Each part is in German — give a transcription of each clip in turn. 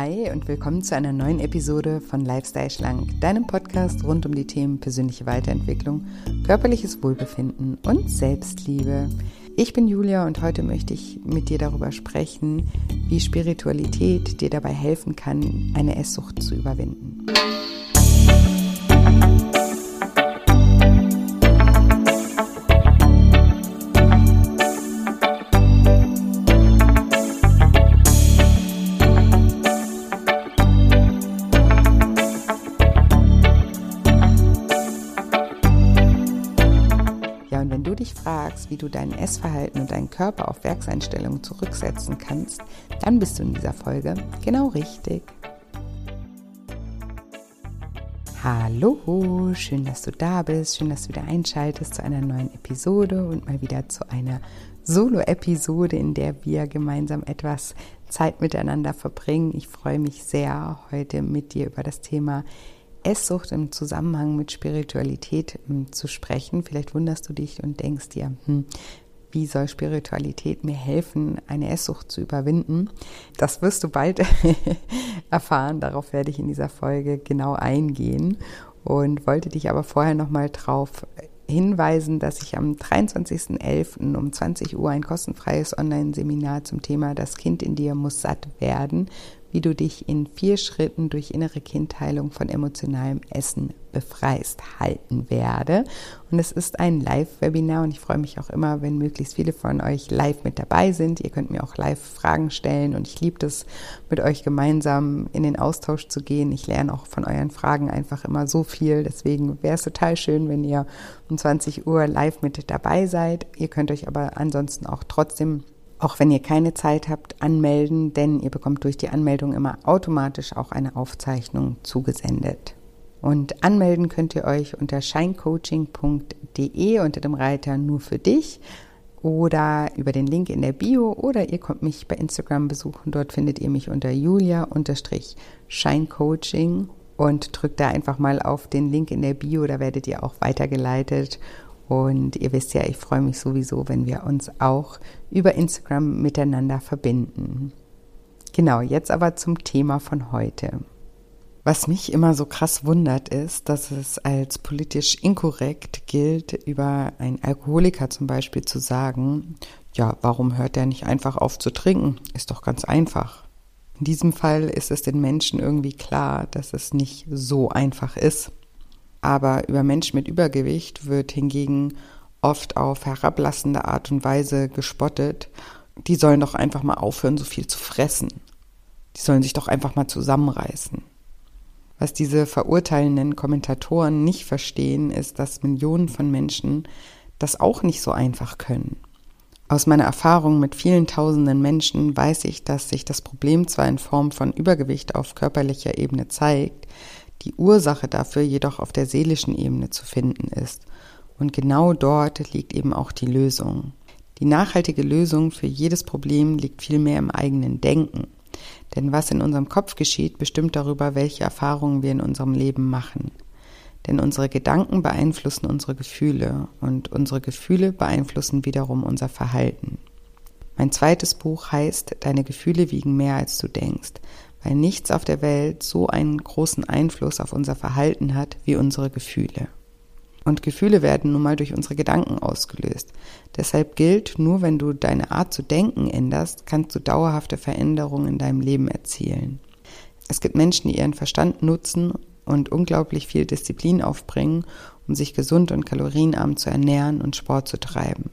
Hi und willkommen zu einer neuen Episode von Lifestyle Schlank, deinem Podcast rund um die Themen persönliche Weiterentwicklung, körperliches Wohlbefinden und Selbstliebe. Ich bin Julia und heute möchte ich mit dir darüber sprechen, wie Spiritualität dir dabei helfen kann, eine Esssucht zu überwinden. Du dein Essverhalten und deinen Körper auf Werkseinstellungen zurücksetzen kannst, dann bist du in dieser Folge genau richtig. Hallo, schön, dass du da bist, schön, dass du wieder einschaltest zu einer neuen Episode und mal wieder zu einer Solo-Episode, in der wir gemeinsam etwas Zeit miteinander verbringen. Ich freue mich sehr, heute mit dir über das Thema Esssucht im Zusammenhang mit Spiritualität hm, zu sprechen. Vielleicht wunderst du dich und denkst dir, hm, wie soll Spiritualität mir helfen, eine Esssucht zu überwinden? Das wirst du bald erfahren. Darauf werde ich in dieser Folge genau eingehen und wollte dich aber vorher noch mal darauf hinweisen, dass ich am 23.11. um 20 Uhr ein kostenfreies Online-Seminar zum Thema Das Kind in dir muss satt werden wie du dich in vier Schritten durch innere Kindheilung von emotionalem Essen befreist halten werde. Und es ist ein Live-Webinar und ich freue mich auch immer, wenn möglichst viele von euch live mit dabei sind. Ihr könnt mir auch live Fragen stellen und ich liebe es, mit euch gemeinsam in den Austausch zu gehen. Ich lerne auch von euren Fragen einfach immer so viel. Deswegen wäre es total schön, wenn ihr um 20 Uhr live mit dabei seid. Ihr könnt euch aber ansonsten auch trotzdem auch wenn ihr keine Zeit habt, anmelden, denn ihr bekommt durch die Anmeldung immer automatisch auch eine Aufzeichnung zugesendet. Und anmelden könnt ihr euch unter scheincoaching.de unter dem Reiter nur für dich oder über den Link in der Bio oder ihr kommt mich bei Instagram besuchen. Dort findet ihr mich unter julia-scheincoaching und drückt da einfach mal auf den Link in der Bio, da werdet ihr auch weitergeleitet und ihr wisst ja, ich freue mich sowieso, wenn wir uns auch über Instagram miteinander verbinden. Genau, jetzt aber zum Thema von heute. Was mich immer so krass wundert, ist, dass es als politisch inkorrekt gilt, über einen Alkoholiker zum Beispiel zu sagen, ja, warum hört er nicht einfach auf zu trinken? Ist doch ganz einfach. In diesem Fall ist es den Menschen irgendwie klar, dass es nicht so einfach ist. Aber über Menschen mit Übergewicht wird hingegen oft auf herablassende Art und Weise gespottet. Die sollen doch einfach mal aufhören, so viel zu fressen. Die sollen sich doch einfach mal zusammenreißen. Was diese verurteilenden Kommentatoren nicht verstehen, ist, dass Millionen von Menschen das auch nicht so einfach können. Aus meiner Erfahrung mit vielen tausenden Menschen weiß ich, dass sich das Problem zwar in Form von Übergewicht auf körperlicher Ebene zeigt, die Ursache dafür jedoch auf der seelischen Ebene zu finden ist. Und genau dort liegt eben auch die Lösung. Die nachhaltige Lösung für jedes Problem liegt vielmehr im eigenen Denken. Denn was in unserem Kopf geschieht, bestimmt darüber, welche Erfahrungen wir in unserem Leben machen. Denn unsere Gedanken beeinflussen unsere Gefühle und unsere Gefühle beeinflussen wiederum unser Verhalten. Mein zweites Buch heißt Deine Gefühle wiegen mehr als du denkst, weil nichts auf der Welt so einen großen Einfluss auf unser Verhalten hat wie unsere Gefühle. Und Gefühle werden nun mal durch unsere Gedanken ausgelöst. Deshalb gilt, nur wenn du deine Art zu denken änderst, kannst du dauerhafte Veränderungen in deinem Leben erzielen. Es gibt Menschen, die ihren Verstand nutzen und unglaublich viel Disziplin aufbringen, um sich gesund und kalorienarm zu ernähren und Sport zu treiben.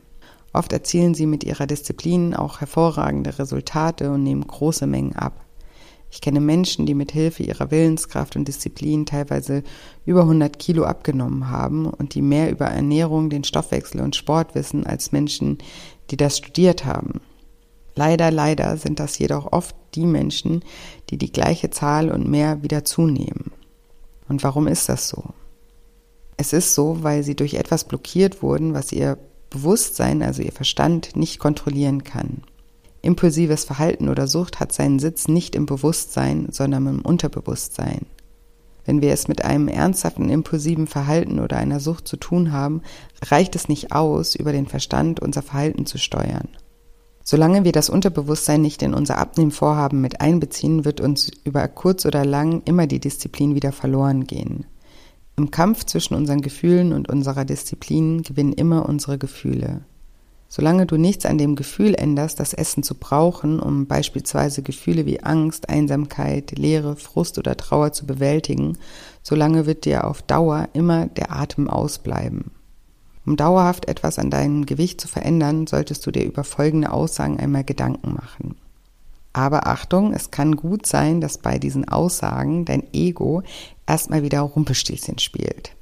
Oft erzielen sie mit ihrer Disziplin auch hervorragende Resultate und nehmen große Mengen ab. Ich kenne Menschen, die mit Hilfe ihrer Willenskraft und Disziplin teilweise über 100 Kilo abgenommen haben und die mehr über Ernährung, den Stoffwechsel und Sport wissen als Menschen, die das studiert haben. Leider, leider sind das jedoch oft die Menschen, die die gleiche Zahl und mehr wieder zunehmen. Und warum ist das so? Es ist so, weil sie durch etwas blockiert wurden, was ihr Bewusstsein, also ihr Verstand, nicht kontrollieren kann. Impulsives Verhalten oder Sucht hat seinen Sitz nicht im Bewusstsein, sondern im Unterbewusstsein. Wenn wir es mit einem ernsthaften impulsiven Verhalten oder einer Sucht zu tun haben, reicht es nicht aus, über den Verstand unser Verhalten zu steuern. Solange wir das Unterbewusstsein nicht in unser Abnehmvorhaben mit einbeziehen, wird uns über kurz oder lang immer die Disziplin wieder verloren gehen. Im Kampf zwischen unseren Gefühlen und unserer Disziplin gewinnen immer unsere Gefühle. Solange du nichts an dem Gefühl änderst, das Essen zu brauchen, um beispielsweise Gefühle wie Angst, Einsamkeit, Leere, Frust oder Trauer zu bewältigen, solange wird dir auf Dauer immer der Atem ausbleiben. Um dauerhaft etwas an deinem Gewicht zu verändern, solltest du dir über folgende Aussagen einmal Gedanken machen. Aber Achtung, es kann gut sein, dass bei diesen Aussagen dein Ego erstmal wieder Rumpelstilzchen spielt.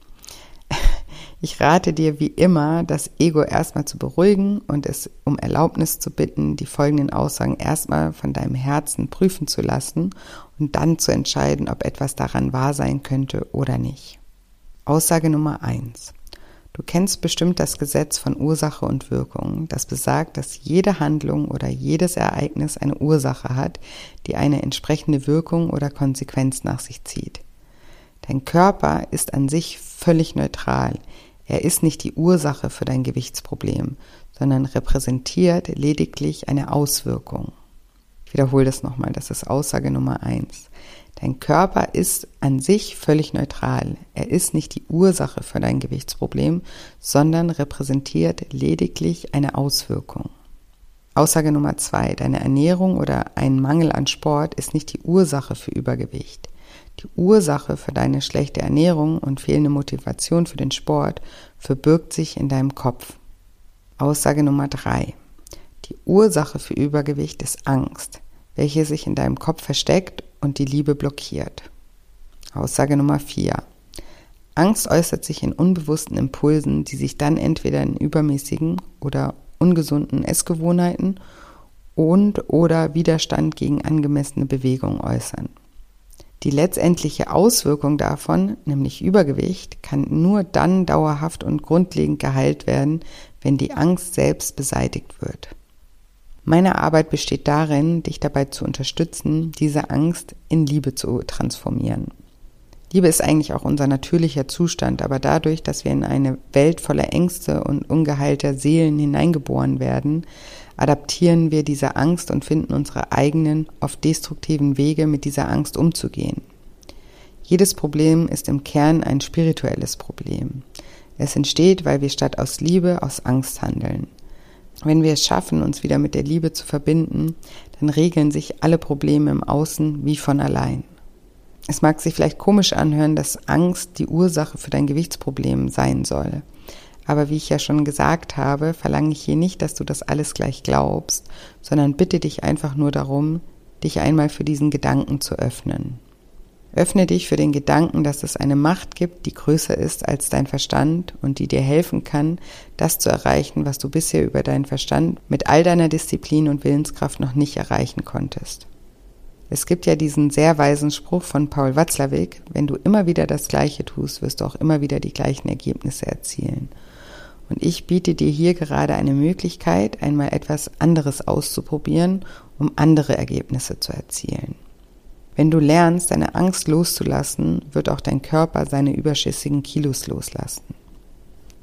Ich rate dir wie immer, das Ego erstmal zu beruhigen und es um Erlaubnis zu bitten, die folgenden Aussagen erstmal von deinem Herzen prüfen zu lassen und dann zu entscheiden, ob etwas daran wahr sein könnte oder nicht. Aussage Nummer eins: Du kennst bestimmt das Gesetz von Ursache und Wirkung, das besagt, dass jede Handlung oder jedes Ereignis eine Ursache hat, die eine entsprechende Wirkung oder Konsequenz nach sich zieht. Dein Körper ist an sich völlig neutral. Er ist nicht die Ursache für dein Gewichtsproblem, sondern repräsentiert lediglich eine Auswirkung. Ich wiederhole das nochmal, das ist Aussage Nummer eins. Dein Körper ist an sich völlig neutral. Er ist nicht die Ursache für dein Gewichtsproblem, sondern repräsentiert lediglich eine Auswirkung. Aussage Nummer zwei. Deine Ernährung oder ein Mangel an Sport ist nicht die Ursache für Übergewicht. Die Ursache für deine schlechte Ernährung und fehlende Motivation für den Sport verbirgt sich in deinem Kopf. Aussage Nummer drei. Die Ursache für Übergewicht ist Angst, welche sich in deinem Kopf versteckt und die Liebe blockiert. Aussage Nummer 4. Angst äußert sich in unbewussten Impulsen, die sich dann entweder in übermäßigen oder ungesunden Essgewohnheiten und oder Widerstand gegen angemessene Bewegung äußern. Die letztendliche Auswirkung davon, nämlich Übergewicht, kann nur dann dauerhaft und grundlegend geheilt werden, wenn die Angst selbst beseitigt wird. Meine Arbeit besteht darin, dich dabei zu unterstützen, diese Angst in Liebe zu transformieren. Liebe ist eigentlich auch unser natürlicher Zustand, aber dadurch, dass wir in eine Welt voller Ängste und ungeheilter Seelen hineingeboren werden, adaptieren wir diese Angst und finden unsere eigenen, oft destruktiven Wege, mit dieser Angst umzugehen. Jedes Problem ist im Kern ein spirituelles Problem. Es entsteht, weil wir statt aus Liebe aus Angst handeln. Wenn wir es schaffen, uns wieder mit der Liebe zu verbinden, dann regeln sich alle Probleme im Außen wie von allein. Es mag sich vielleicht komisch anhören, dass Angst die Ursache für dein Gewichtsproblem sein soll. Aber wie ich ja schon gesagt habe, verlange ich hier nicht, dass du das alles gleich glaubst, sondern bitte dich einfach nur darum, dich einmal für diesen Gedanken zu öffnen. Öffne dich für den Gedanken, dass es eine Macht gibt, die größer ist als dein Verstand und die dir helfen kann, das zu erreichen, was du bisher über deinen Verstand mit all deiner Disziplin und Willenskraft noch nicht erreichen konntest. Es gibt ja diesen sehr weisen Spruch von Paul Watzlawick, wenn du immer wieder das Gleiche tust, wirst du auch immer wieder die gleichen Ergebnisse erzielen. Und ich biete dir hier gerade eine Möglichkeit, einmal etwas anderes auszuprobieren, um andere Ergebnisse zu erzielen. Wenn du lernst, deine Angst loszulassen, wird auch dein Körper seine überschüssigen Kilos loslassen.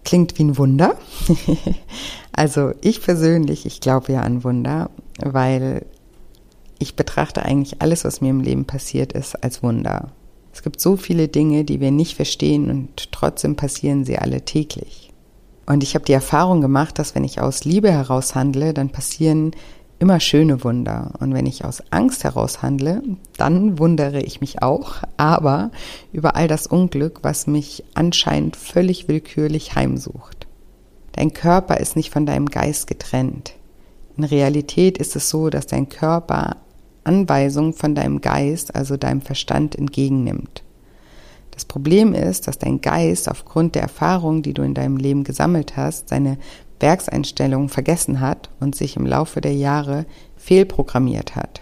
Klingt wie ein Wunder. also ich persönlich, ich glaube ja an Wunder, weil ich betrachte eigentlich alles, was mir im Leben passiert ist, als Wunder. Es gibt so viele Dinge, die wir nicht verstehen und trotzdem passieren sie alle täglich. Und ich habe die Erfahrung gemacht, dass wenn ich aus Liebe heraus handle, dann passieren immer schöne Wunder. Und wenn ich aus Angst heraus handle, dann wundere ich mich auch, aber über all das Unglück, was mich anscheinend völlig willkürlich heimsucht. Dein Körper ist nicht von deinem Geist getrennt. In Realität ist es so, dass dein Körper Anweisungen von deinem Geist, also deinem Verstand, entgegennimmt. Das Problem ist, dass dein Geist aufgrund der Erfahrungen, die du in deinem Leben gesammelt hast, seine Werkseinstellungen vergessen hat und sich im Laufe der Jahre fehlprogrammiert hat.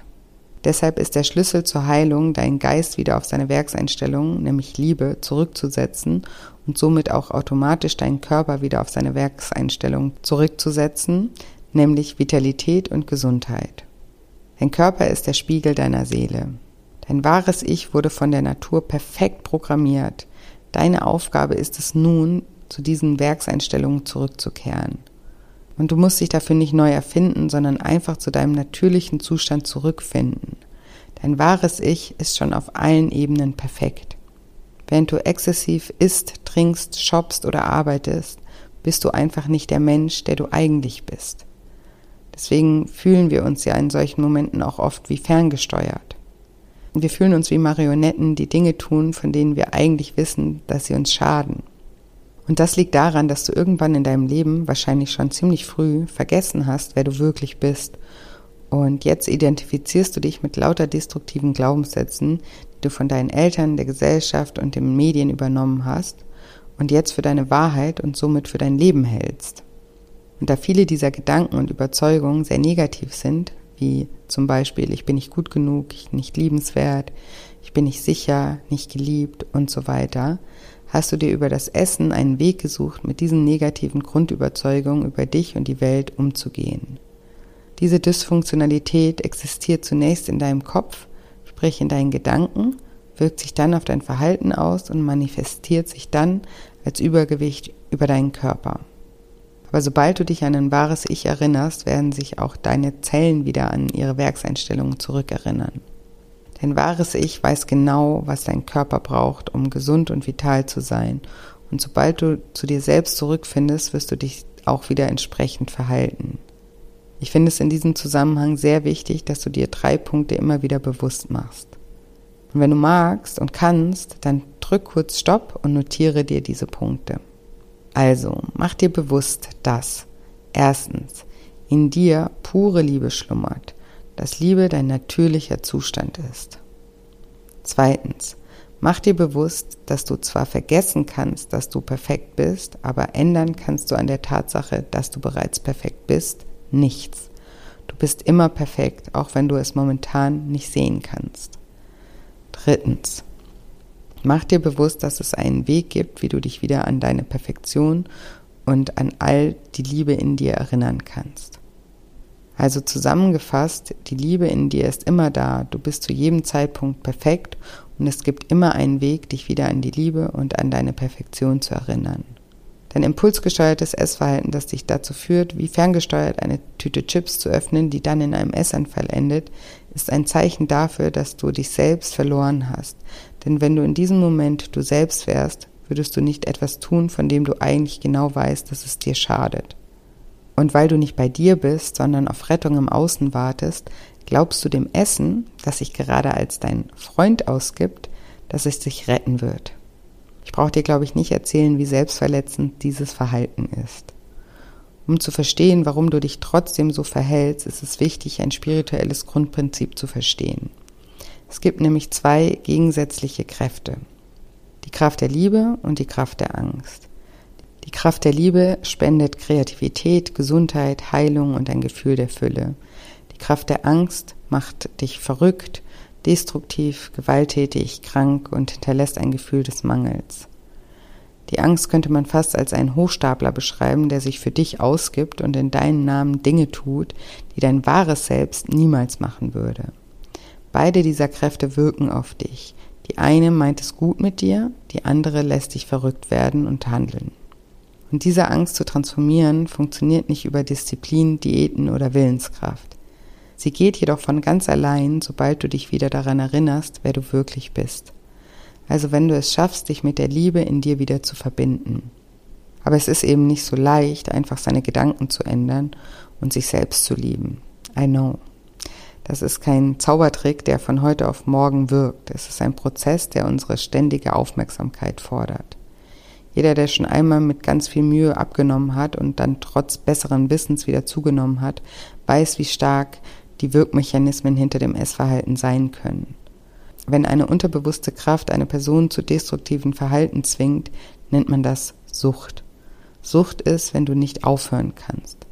Deshalb ist der Schlüssel zur Heilung, deinen Geist wieder auf seine Werkseinstellungen, nämlich Liebe, zurückzusetzen und somit auch automatisch deinen Körper wieder auf seine Werkseinstellungen zurückzusetzen, nämlich Vitalität und Gesundheit. Dein Körper ist der Spiegel deiner Seele. Dein wahres Ich wurde von der Natur perfekt programmiert. Deine Aufgabe ist es nun, zu diesen Werkseinstellungen zurückzukehren. Und du musst dich dafür nicht neu erfinden, sondern einfach zu deinem natürlichen Zustand zurückfinden. Dein wahres Ich ist schon auf allen Ebenen perfekt. Während du exzessiv isst, trinkst, shoppst oder arbeitest, bist du einfach nicht der Mensch, der du eigentlich bist. Deswegen fühlen wir uns ja in solchen Momenten auch oft wie ferngesteuert. Wir fühlen uns wie Marionetten, die Dinge tun, von denen wir eigentlich wissen, dass sie uns schaden. Und das liegt daran, dass du irgendwann in deinem Leben, wahrscheinlich schon ziemlich früh, vergessen hast, wer du wirklich bist. Und jetzt identifizierst du dich mit lauter destruktiven Glaubenssätzen, die du von deinen Eltern, der Gesellschaft und den Medien übernommen hast und jetzt für deine Wahrheit und somit für dein Leben hältst. Und da viele dieser Gedanken und Überzeugungen sehr negativ sind, wie zum Beispiel ich bin nicht gut genug, ich bin nicht liebenswert, ich bin nicht sicher, nicht geliebt und so weiter, hast du dir über das Essen einen Weg gesucht, mit diesen negativen Grundüberzeugungen über dich und die Welt umzugehen. Diese Dysfunktionalität existiert zunächst in deinem Kopf, sprich in deinen Gedanken, wirkt sich dann auf dein Verhalten aus und manifestiert sich dann als Übergewicht über deinen Körper. Aber sobald du dich an ein wahres Ich erinnerst, werden sich auch deine Zellen wieder an ihre Werkseinstellungen zurückerinnern. Dein wahres Ich weiß genau, was dein Körper braucht, um gesund und vital zu sein. Und sobald du zu dir selbst zurückfindest, wirst du dich auch wieder entsprechend verhalten. Ich finde es in diesem Zusammenhang sehr wichtig, dass du dir drei Punkte immer wieder bewusst machst. Und wenn du magst und kannst, dann drück kurz Stopp und notiere dir diese Punkte. Also, mach dir bewusst, dass erstens in dir pure Liebe schlummert dass Liebe dein natürlicher Zustand ist. Zweitens, mach dir bewusst, dass du zwar vergessen kannst, dass du perfekt bist, aber ändern kannst du an der Tatsache, dass du bereits perfekt bist, nichts. Du bist immer perfekt, auch wenn du es momentan nicht sehen kannst. Drittens, mach dir bewusst, dass es einen Weg gibt, wie du dich wieder an deine Perfektion und an all die Liebe in dir erinnern kannst. Also zusammengefasst, die Liebe in dir ist immer da, du bist zu jedem Zeitpunkt perfekt und es gibt immer einen Weg, dich wieder an die Liebe und an deine Perfektion zu erinnern. Dein impulsgesteuertes Essverhalten, das dich dazu führt, wie ferngesteuert eine Tüte Chips zu öffnen, die dann in einem Essanfall endet, ist ein Zeichen dafür, dass du dich selbst verloren hast. Denn wenn du in diesem Moment du selbst wärst, würdest du nicht etwas tun, von dem du eigentlich genau weißt, dass es dir schadet. Und weil du nicht bei dir bist, sondern auf Rettung im Außen wartest, glaubst du dem Essen, das sich gerade als dein Freund ausgibt, dass es dich retten wird. Ich brauche dir, glaube ich, nicht erzählen, wie selbstverletzend dieses Verhalten ist. Um zu verstehen, warum du dich trotzdem so verhältst, ist es wichtig, ein spirituelles Grundprinzip zu verstehen. Es gibt nämlich zwei gegensätzliche Kräfte. Die Kraft der Liebe und die Kraft der Angst. Die Kraft der Liebe spendet Kreativität, Gesundheit, Heilung und ein Gefühl der Fülle. Die Kraft der Angst macht dich verrückt, destruktiv, gewalttätig, krank und hinterlässt ein Gefühl des Mangels. Die Angst könnte man fast als einen Hochstapler beschreiben, der sich für dich ausgibt und in deinen Namen Dinge tut, die dein wahres Selbst niemals machen würde. Beide dieser Kräfte wirken auf dich. Die eine meint es gut mit dir, die andere lässt dich verrückt werden und handeln. Und diese Angst zu transformieren funktioniert nicht über Disziplin, Diäten oder Willenskraft. Sie geht jedoch von ganz allein, sobald du dich wieder daran erinnerst, wer du wirklich bist. Also wenn du es schaffst, dich mit der Liebe in dir wieder zu verbinden. Aber es ist eben nicht so leicht, einfach seine Gedanken zu ändern und sich selbst zu lieben. I know. Das ist kein Zaubertrick, der von heute auf morgen wirkt. Es ist ein Prozess, der unsere ständige Aufmerksamkeit fordert. Jeder, der schon einmal mit ganz viel Mühe abgenommen hat und dann trotz besseren Wissens wieder zugenommen hat, weiß, wie stark die Wirkmechanismen hinter dem Essverhalten sein können. Wenn eine unterbewusste Kraft eine Person zu destruktiven Verhalten zwingt, nennt man das Sucht. Sucht ist, wenn du nicht aufhören kannst.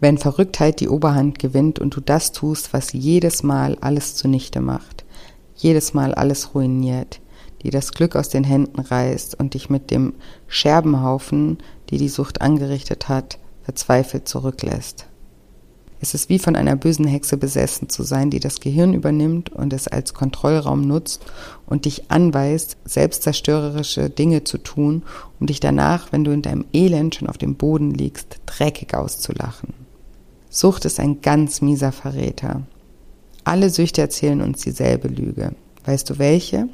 Wenn Verrücktheit die Oberhand gewinnt und du das tust, was jedes Mal alles zunichte macht, jedes Mal alles ruiniert, die das Glück aus den Händen reißt und dich mit dem Scherbenhaufen, die die Sucht angerichtet hat, verzweifelt zurücklässt. Es ist wie von einer bösen Hexe besessen zu sein, die das Gehirn übernimmt und es als Kontrollraum nutzt und dich anweist, selbstzerstörerische Dinge zu tun, um dich danach, wenn du in deinem Elend schon auf dem Boden liegst, dreckig auszulachen. Sucht ist ein ganz mieser Verräter. Alle Süchte erzählen uns dieselbe Lüge. Weißt du welche?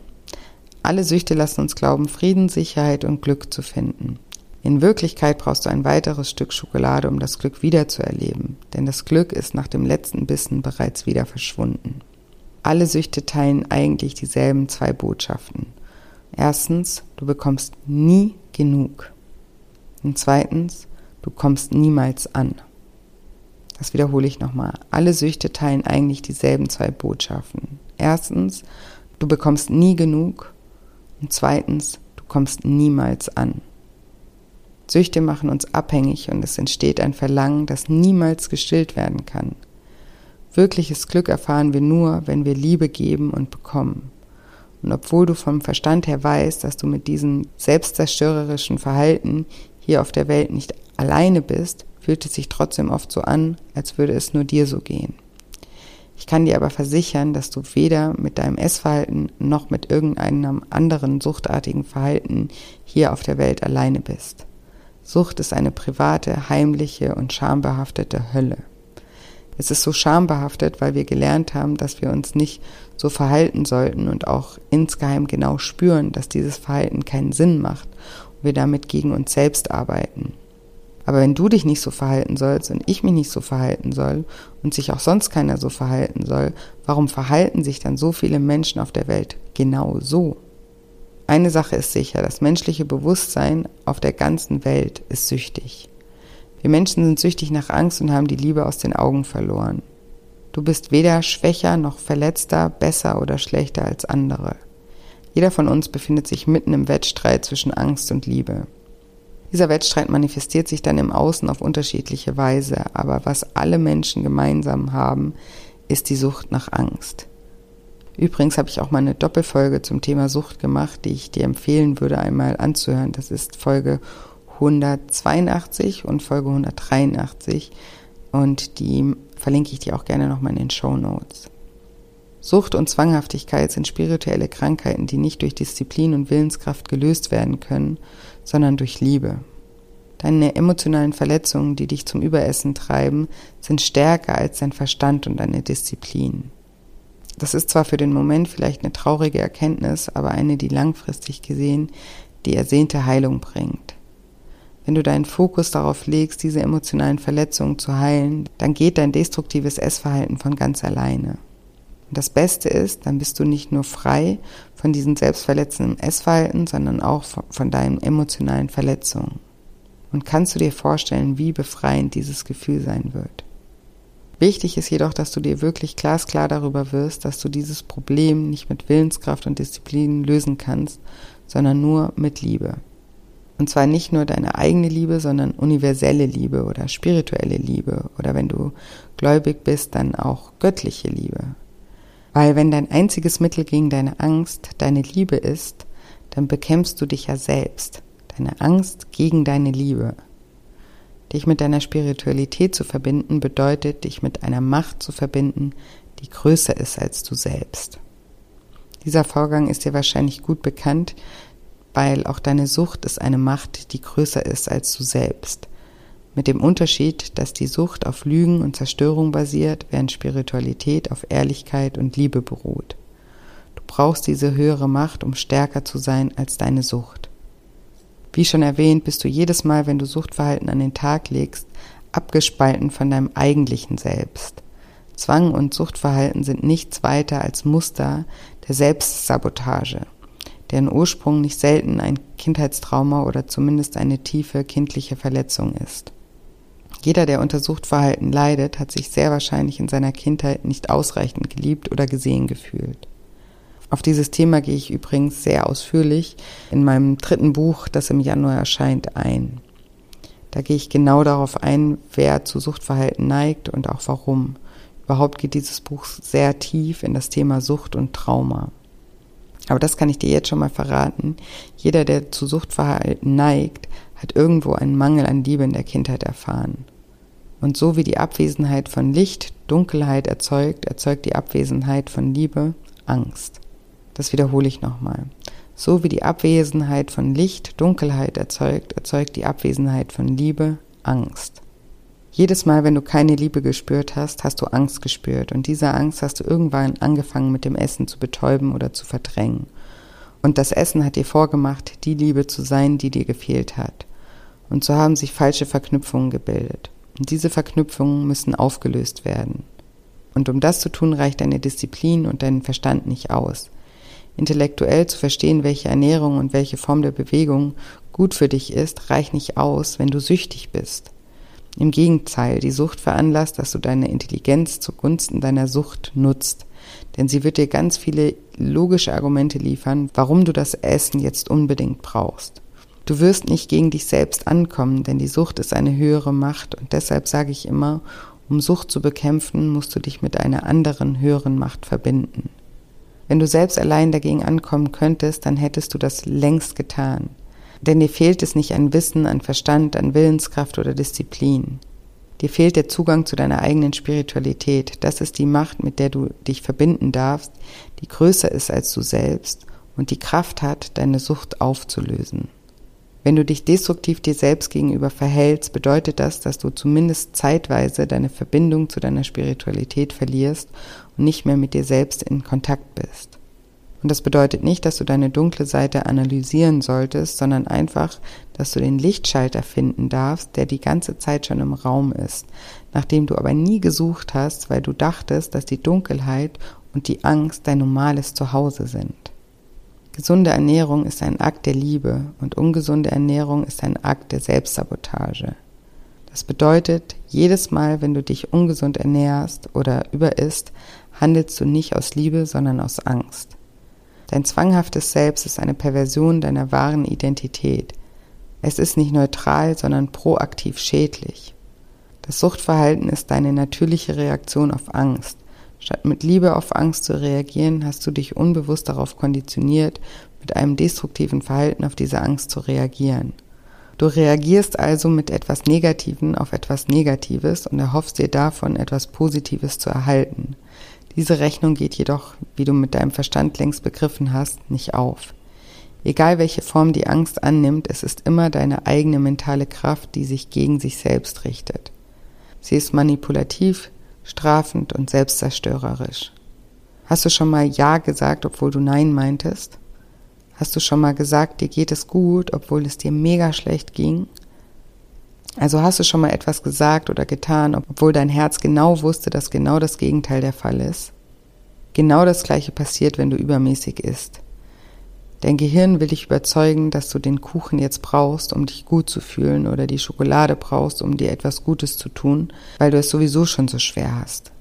Alle Süchte lassen uns glauben, Frieden, Sicherheit und Glück zu finden. In Wirklichkeit brauchst du ein weiteres Stück Schokolade, um das Glück wiederzuerleben, denn das Glück ist nach dem letzten Bissen bereits wieder verschwunden. Alle Süchte teilen eigentlich dieselben zwei Botschaften. Erstens, du bekommst nie genug. Und zweitens, du kommst niemals an. Das wiederhole ich nochmal. Alle Süchte teilen eigentlich dieselben zwei Botschaften. Erstens, du bekommst nie genug. Und zweitens, du kommst niemals an. Süchte machen uns abhängig und es entsteht ein Verlangen, das niemals gestillt werden kann. Wirkliches Glück erfahren wir nur, wenn wir Liebe geben und bekommen. Und obwohl du vom Verstand her weißt, dass du mit diesem selbstzerstörerischen Verhalten hier auf der Welt nicht alleine bist, fühlt es sich trotzdem oft so an, als würde es nur dir so gehen. Ich kann dir aber versichern, dass du weder mit deinem Essverhalten noch mit irgendeinem anderen suchtartigen Verhalten hier auf der Welt alleine bist. Sucht ist eine private, heimliche und schambehaftete Hölle. Es ist so schambehaftet, weil wir gelernt haben, dass wir uns nicht so verhalten sollten und auch insgeheim genau spüren, dass dieses Verhalten keinen Sinn macht und wir damit gegen uns selbst arbeiten. Aber wenn du dich nicht so verhalten sollst und ich mich nicht so verhalten soll und sich auch sonst keiner so verhalten soll, warum verhalten sich dann so viele Menschen auf der Welt genau so? Eine Sache ist sicher, das menschliche Bewusstsein auf der ganzen Welt ist süchtig. Wir Menschen sind süchtig nach Angst und haben die Liebe aus den Augen verloren. Du bist weder schwächer noch verletzter, besser oder schlechter als andere. Jeder von uns befindet sich mitten im Wettstreit zwischen Angst und Liebe. Dieser Wettstreit manifestiert sich dann im Außen auf unterschiedliche Weise, aber was alle Menschen gemeinsam haben, ist die Sucht nach Angst. Übrigens habe ich auch mal eine Doppelfolge zum Thema Sucht gemacht, die ich dir empfehlen würde, einmal anzuhören. Das ist Folge 182 und Folge 183 und die verlinke ich dir auch gerne nochmal in den Show Notes. Sucht und Zwanghaftigkeit sind spirituelle Krankheiten, die nicht durch Disziplin und Willenskraft gelöst werden können, sondern durch Liebe. Deine emotionalen Verletzungen, die dich zum Überessen treiben, sind stärker als dein Verstand und deine Disziplin. Das ist zwar für den Moment vielleicht eine traurige Erkenntnis, aber eine, die langfristig gesehen die ersehnte Heilung bringt. Wenn du deinen Fokus darauf legst, diese emotionalen Verletzungen zu heilen, dann geht dein destruktives Essverhalten von ganz alleine. Und das Beste ist, dann bist du nicht nur frei von diesem selbstverletzenden Essverhalten, sondern auch von deinen emotionalen Verletzungen. Und kannst du dir vorstellen, wie befreiend dieses Gefühl sein wird? Wichtig ist jedoch, dass du dir wirklich glasklar darüber wirst, dass du dieses Problem nicht mit Willenskraft und Disziplin lösen kannst, sondern nur mit Liebe. Und zwar nicht nur deine eigene Liebe, sondern universelle Liebe oder spirituelle Liebe oder wenn du gläubig bist, dann auch göttliche Liebe. Weil wenn dein einziges Mittel gegen deine Angst deine Liebe ist, dann bekämpfst du dich ja selbst. Deine Angst gegen deine Liebe. Dich mit deiner Spiritualität zu verbinden bedeutet, dich mit einer Macht zu verbinden, die größer ist als du selbst. Dieser Vorgang ist dir wahrscheinlich gut bekannt, weil auch deine Sucht ist eine Macht, die größer ist als du selbst. Mit dem Unterschied, dass die Sucht auf Lügen und Zerstörung basiert, während Spiritualität auf Ehrlichkeit und Liebe beruht. Du brauchst diese höhere Macht, um stärker zu sein als deine Sucht. Wie schon erwähnt, bist du jedes Mal, wenn du Suchtverhalten an den Tag legst, abgespalten von deinem eigentlichen Selbst. Zwang und Suchtverhalten sind nichts weiter als Muster der Selbstsabotage, deren Ursprung nicht selten ein Kindheitstrauma oder zumindest eine tiefe kindliche Verletzung ist. Jeder, der unter Suchtverhalten leidet, hat sich sehr wahrscheinlich in seiner Kindheit nicht ausreichend geliebt oder gesehen gefühlt. Auf dieses Thema gehe ich übrigens sehr ausführlich in meinem dritten Buch, das im Januar erscheint, ein. Da gehe ich genau darauf ein, wer zu Suchtverhalten neigt und auch warum. Überhaupt geht dieses Buch sehr tief in das Thema Sucht und Trauma. Aber das kann ich dir jetzt schon mal verraten. Jeder, der zu Suchtverhalten neigt, hat irgendwo einen Mangel an Liebe in der Kindheit erfahren. Und so wie die Abwesenheit von Licht Dunkelheit erzeugt, erzeugt die Abwesenheit von Liebe Angst. Das wiederhole ich nochmal. So wie die Abwesenheit von Licht Dunkelheit erzeugt, erzeugt die Abwesenheit von Liebe Angst. Jedes Mal, wenn du keine Liebe gespürt hast, hast du Angst gespürt und diese Angst hast du irgendwann angefangen mit dem Essen zu betäuben oder zu verdrängen. Und das Essen hat dir vorgemacht, die Liebe zu sein, die dir gefehlt hat. Und so haben sich falsche Verknüpfungen gebildet. Und diese Verknüpfungen müssen aufgelöst werden. Und um das zu tun, reicht deine Disziplin und dein Verstand nicht aus. Intellektuell zu verstehen, welche Ernährung und welche Form der Bewegung gut für dich ist, reicht nicht aus, wenn du süchtig bist. Im Gegenteil, die Sucht veranlasst, dass du deine Intelligenz zugunsten deiner Sucht nutzt. Denn sie wird dir ganz viele logische Argumente liefern, warum du das Essen jetzt unbedingt brauchst. Du wirst nicht gegen dich selbst ankommen, denn die Sucht ist eine höhere Macht und deshalb sage ich immer, um Sucht zu bekämpfen, musst du dich mit einer anderen höheren Macht verbinden. Wenn du selbst allein dagegen ankommen könntest, dann hättest du das längst getan. Denn dir fehlt es nicht an Wissen, an Verstand, an Willenskraft oder Disziplin. Dir fehlt der Zugang zu deiner eigenen Spiritualität. Das ist die Macht, mit der du dich verbinden darfst, die größer ist als du selbst und die Kraft hat, deine Sucht aufzulösen. Wenn du dich destruktiv dir selbst gegenüber verhältst, bedeutet das, dass du zumindest zeitweise deine Verbindung zu deiner Spiritualität verlierst und nicht mehr mit dir selbst in Kontakt bist. Und das bedeutet nicht, dass du deine dunkle Seite analysieren solltest, sondern einfach, dass du den Lichtschalter finden darfst, der die ganze Zeit schon im Raum ist, nachdem du aber nie gesucht hast, weil du dachtest, dass die Dunkelheit und die Angst dein normales Zuhause sind. Gesunde Ernährung ist ein Akt der Liebe und ungesunde Ernährung ist ein Akt der Selbstsabotage. Das bedeutet, jedes Mal, wenn du dich ungesund ernährst oder überisst, handelst du nicht aus Liebe, sondern aus Angst. Dein zwanghaftes Selbst ist eine Perversion deiner wahren Identität. Es ist nicht neutral, sondern proaktiv schädlich. Das Suchtverhalten ist deine natürliche Reaktion auf Angst. Statt mit Liebe auf Angst zu reagieren, hast du dich unbewusst darauf konditioniert, mit einem destruktiven Verhalten auf diese Angst zu reagieren. Du reagierst also mit etwas Negativen auf etwas Negatives und erhoffst dir davon etwas Positives zu erhalten. Diese Rechnung geht jedoch, wie du mit deinem Verstand längst begriffen hast, nicht auf. Egal welche Form die Angst annimmt, es ist immer deine eigene mentale Kraft, die sich gegen sich selbst richtet. Sie ist manipulativ, strafend und selbstzerstörerisch. Hast du schon mal Ja gesagt, obwohl du Nein meintest? Hast du schon mal gesagt, dir geht es gut, obwohl es dir mega schlecht ging? Also hast du schon mal etwas gesagt oder getan, obwohl dein Herz genau wusste, dass genau das Gegenteil der Fall ist? Genau das gleiche passiert, wenn du übermäßig isst. Dein Gehirn will dich überzeugen, dass du den Kuchen jetzt brauchst, um dich gut zu fühlen, oder die Schokolade brauchst, um dir etwas Gutes zu tun, weil du es sowieso schon so schwer hast.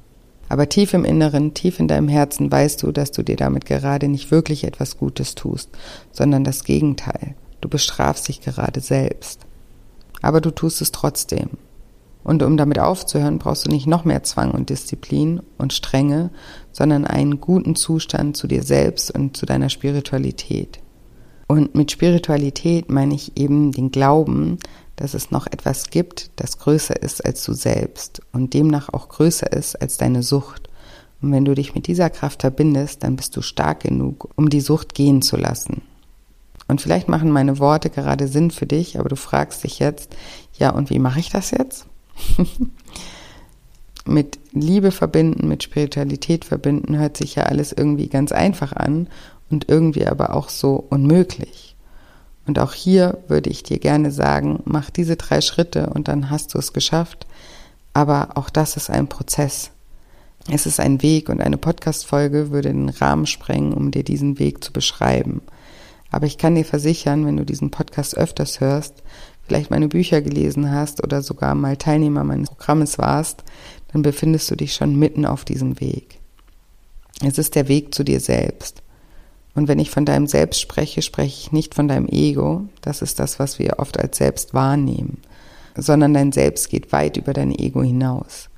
Aber tief im Inneren, tief in deinem Herzen weißt du, dass du dir damit gerade nicht wirklich etwas Gutes tust, sondern das Gegenteil. Du bestrafst dich gerade selbst aber du tust es trotzdem. Und um damit aufzuhören, brauchst du nicht noch mehr Zwang und Disziplin und Strenge, sondern einen guten Zustand zu dir selbst und zu deiner Spiritualität. Und mit Spiritualität meine ich eben den Glauben, dass es noch etwas gibt, das größer ist als du selbst und demnach auch größer ist als deine Sucht. Und wenn du dich mit dieser Kraft verbindest, dann bist du stark genug, um die Sucht gehen zu lassen. Und vielleicht machen meine Worte gerade Sinn für dich, aber du fragst dich jetzt, ja, und wie mache ich das jetzt? mit Liebe verbinden, mit Spiritualität verbinden, hört sich ja alles irgendwie ganz einfach an und irgendwie aber auch so unmöglich. Und auch hier würde ich dir gerne sagen, mach diese drei Schritte und dann hast du es geschafft. Aber auch das ist ein Prozess. Es ist ein Weg und eine Podcast-Folge würde den Rahmen sprengen, um dir diesen Weg zu beschreiben. Aber ich kann dir versichern, wenn du diesen Podcast öfters hörst, vielleicht meine Bücher gelesen hast oder sogar mal Teilnehmer meines Programmes warst, dann befindest du dich schon mitten auf diesem Weg. Es ist der Weg zu dir selbst. Und wenn ich von deinem Selbst spreche, spreche ich nicht von deinem Ego, das ist das, was wir oft als Selbst wahrnehmen, sondern dein Selbst geht weit über dein Ego hinaus.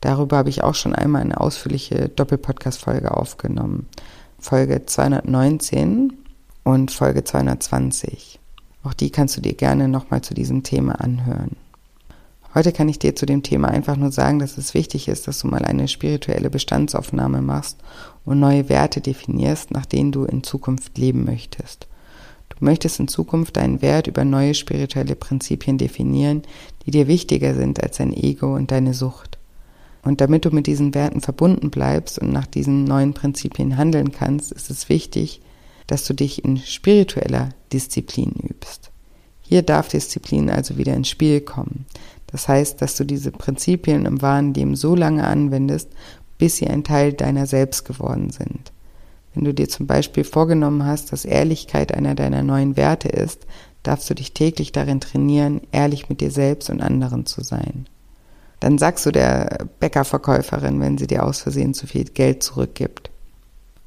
Darüber habe ich auch schon einmal eine ausführliche Doppelpodcast-Folge aufgenommen. Folge 219 und Folge 220. Auch die kannst du dir gerne nochmal zu diesem Thema anhören. Heute kann ich dir zu dem Thema einfach nur sagen, dass es wichtig ist, dass du mal eine spirituelle Bestandsaufnahme machst und neue Werte definierst, nach denen du in Zukunft leben möchtest. Du möchtest in Zukunft deinen Wert über neue spirituelle Prinzipien definieren, die dir wichtiger sind als dein Ego und deine Sucht. Und damit du mit diesen Werten verbunden bleibst und nach diesen neuen Prinzipien handeln kannst, ist es wichtig, dass du dich in spiritueller Disziplin übst. Hier darf Disziplin also wieder ins Spiel kommen. Das heißt, dass du diese Prinzipien im wahren Leben so lange anwendest, bis sie ein Teil deiner selbst geworden sind. Wenn du dir zum Beispiel vorgenommen hast, dass Ehrlichkeit einer deiner neuen Werte ist, darfst du dich täglich darin trainieren, ehrlich mit dir selbst und anderen zu sein. Dann sagst du der Bäckerverkäuferin, wenn sie dir aus Versehen zu viel Geld zurückgibt.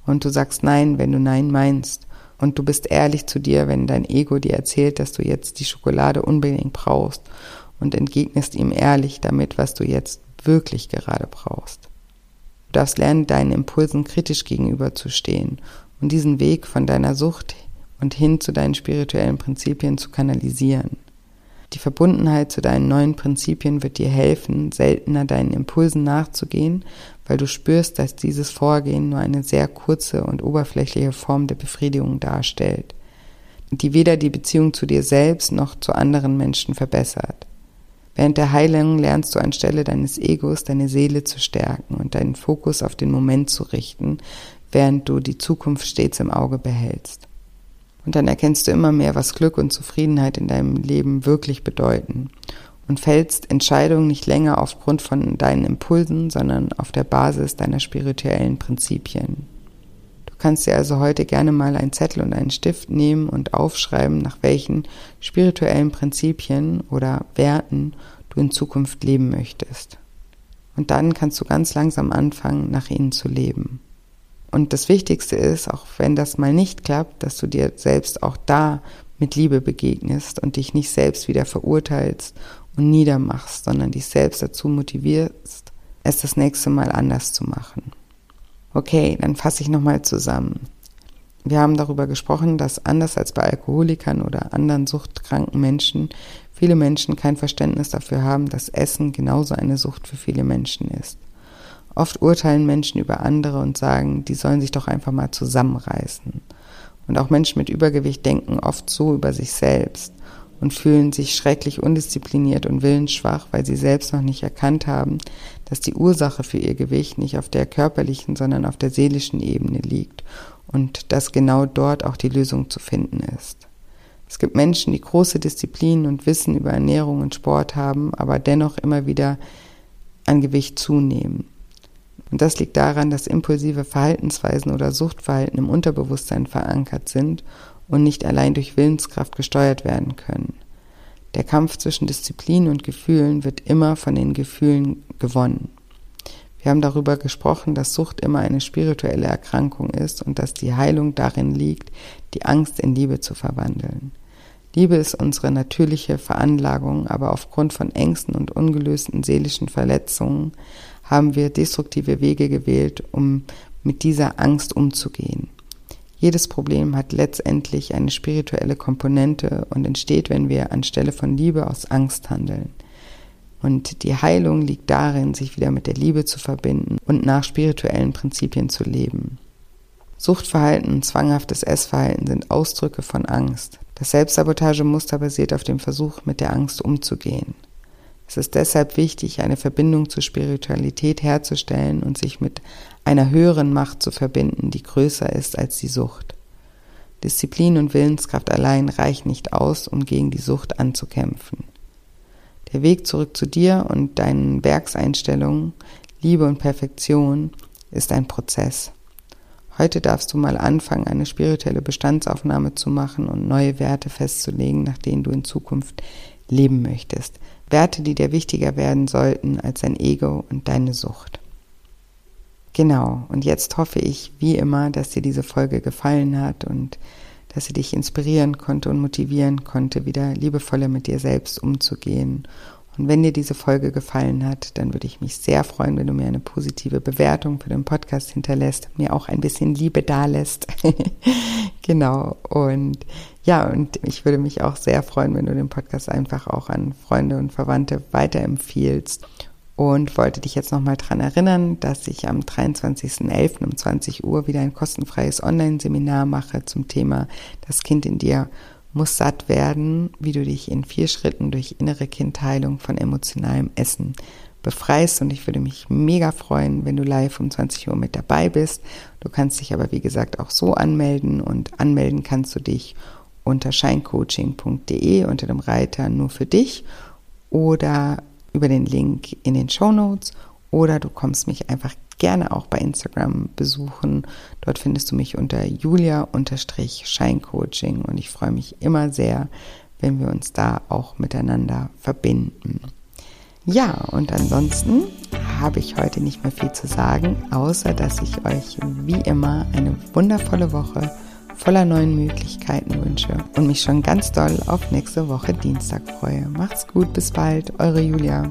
Und du sagst Nein, wenn du Nein meinst. Und du bist ehrlich zu dir, wenn dein Ego dir erzählt, dass du jetzt die Schokolade unbedingt brauchst und entgegnest ihm ehrlich damit, was du jetzt wirklich gerade brauchst. Du darfst lernen, deinen Impulsen kritisch gegenüberzustehen und diesen Weg von deiner Sucht und hin zu deinen spirituellen Prinzipien zu kanalisieren. Die Verbundenheit zu deinen neuen Prinzipien wird dir helfen, seltener deinen Impulsen nachzugehen, weil du spürst, dass dieses Vorgehen nur eine sehr kurze und oberflächliche Form der Befriedigung darstellt, die weder die Beziehung zu dir selbst noch zu anderen Menschen verbessert. Während der Heilung lernst du anstelle deines Egos deine Seele zu stärken und deinen Fokus auf den Moment zu richten, während du die Zukunft stets im Auge behältst. Und dann erkennst du immer mehr, was Glück und Zufriedenheit in deinem Leben wirklich bedeuten und fällst Entscheidungen nicht länger aufgrund von deinen Impulsen, sondern auf der Basis deiner spirituellen Prinzipien. Du kannst dir also heute gerne mal einen Zettel und einen Stift nehmen und aufschreiben, nach welchen spirituellen Prinzipien oder Werten du in Zukunft leben möchtest. Und dann kannst du ganz langsam anfangen, nach ihnen zu leben. Und das Wichtigste ist, auch wenn das mal nicht klappt, dass du dir selbst auch da mit Liebe begegnest und dich nicht selbst wieder verurteilst und niedermachst, sondern dich selbst dazu motivierst, es das nächste Mal anders zu machen. Okay, dann fasse ich nochmal zusammen. Wir haben darüber gesprochen, dass anders als bei Alkoholikern oder anderen suchtkranken Menschen viele Menschen kein Verständnis dafür haben, dass Essen genauso eine Sucht für viele Menschen ist. Oft urteilen Menschen über andere und sagen, die sollen sich doch einfach mal zusammenreißen. Und auch Menschen mit Übergewicht denken oft so über sich selbst und fühlen sich schrecklich undiszipliniert und willensschwach, weil sie selbst noch nicht erkannt haben, dass die Ursache für ihr Gewicht nicht auf der körperlichen, sondern auf der seelischen Ebene liegt und dass genau dort auch die Lösung zu finden ist. Es gibt Menschen, die große Disziplin und Wissen über Ernährung und Sport haben, aber dennoch immer wieder an Gewicht zunehmen. Und das liegt daran, dass impulsive Verhaltensweisen oder Suchtverhalten im Unterbewusstsein verankert sind und nicht allein durch Willenskraft gesteuert werden können. Der Kampf zwischen Disziplin und Gefühlen wird immer von den Gefühlen gewonnen. Wir haben darüber gesprochen, dass Sucht immer eine spirituelle Erkrankung ist und dass die Heilung darin liegt, die Angst in Liebe zu verwandeln. Liebe ist unsere natürliche Veranlagung, aber aufgrund von Ängsten und ungelösten seelischen Verletzungen haben wir destruktive Wege gewählt, um mit dieser Angst umzugehen. Jedes Problem hat letztendlich eine spirituelle Komponente und entsteht, wenn wir anstelle von Liebe aus Angst handeln. Und die Heilung liegt darin, sich wieder mit der Liebe zu verbinden und nach spirituellen Prinzipien zu leben. Suchtverhalten und zwanghaftes Essverhalten sind Ausdrücke von Angst. Das Selbstsabotagemuster basiert auf dem Versuch, mit der Angst umzugehen. Es ist deshalb wichtig, eine Verbindung zur Spiritualität herzustellen und sich mit einer höheren Macht zu verbinden, die größer ist als die Sucht. Disziplin und Willenskraft allein reichen nicht aus, um gegen die Sucht anzukämpfen. Der Weg zurück zu dir und deinen Werkseinstellungen, Liebe und Perfektion ist ein Prozess. Heute darfst du mal anfangen, eine spirituelle Bestandsaufnahme zu machen und neue Werte festzulegen, nach denen du in Zukunft leben möchtest. Werte, die dir wichtiger werden sollten als dein Ego und deine Sucht. Genau, und jetzt hoffe ich, wie immer, dass dir diese Folge gefallen hat und dass sie dich inspirieren konnte und motivieren konnte, wieder liebevoller mit dir selbst umzugehen Und wenn dir diese Folge gefallen hat, dann würde ich mich sehr freuen, wenn du mir eine positive Bewertung für den Podcast hinterlässt, mir auch ein bisschen Liebe dalässt. genau. Und ja, und ich würde mich auch sehr freuen, wenn du den Podcast einfach auch an Freunde und Verwandte weiterempfiehlst und wollte dich jetzt nochmal dran erinnern, dass ich am 23.11. um 20 Uhr wieder ein kostenfreies Online-Seminar mache zum Thema Das Kind in dir muss satt werden, wie du dich in vier Schritten durch innere Kindheilung von emotionalem Essen befreist und ich würde mich mega freuen, wenn du live um 20 Uhr mit dabei bist. Du kannst dich aber wie gesagt auch so anmelden und anmelden kannst du dich unter scheincoaching.de unter dem Reiter nur für dich oder über den Link in den Show Notes oder du kommst mich einfach gerne auch bei Instagram besuchen. Dort findest du mich unter julia-scheincoaching und ich freue mich immer sehr, wenn wir uns da auch miteinander verbinden. Ja, und ansonsten habe ich heute nicht mehr viel zu sagen, außer dass ich euch wie immer eine wundervolle Woche voller neuen Möglichkeiten wünsche und mich schon ganz doll auf nächste Woche Dienstag freue. Macht's gut, bis bald, eure Julia.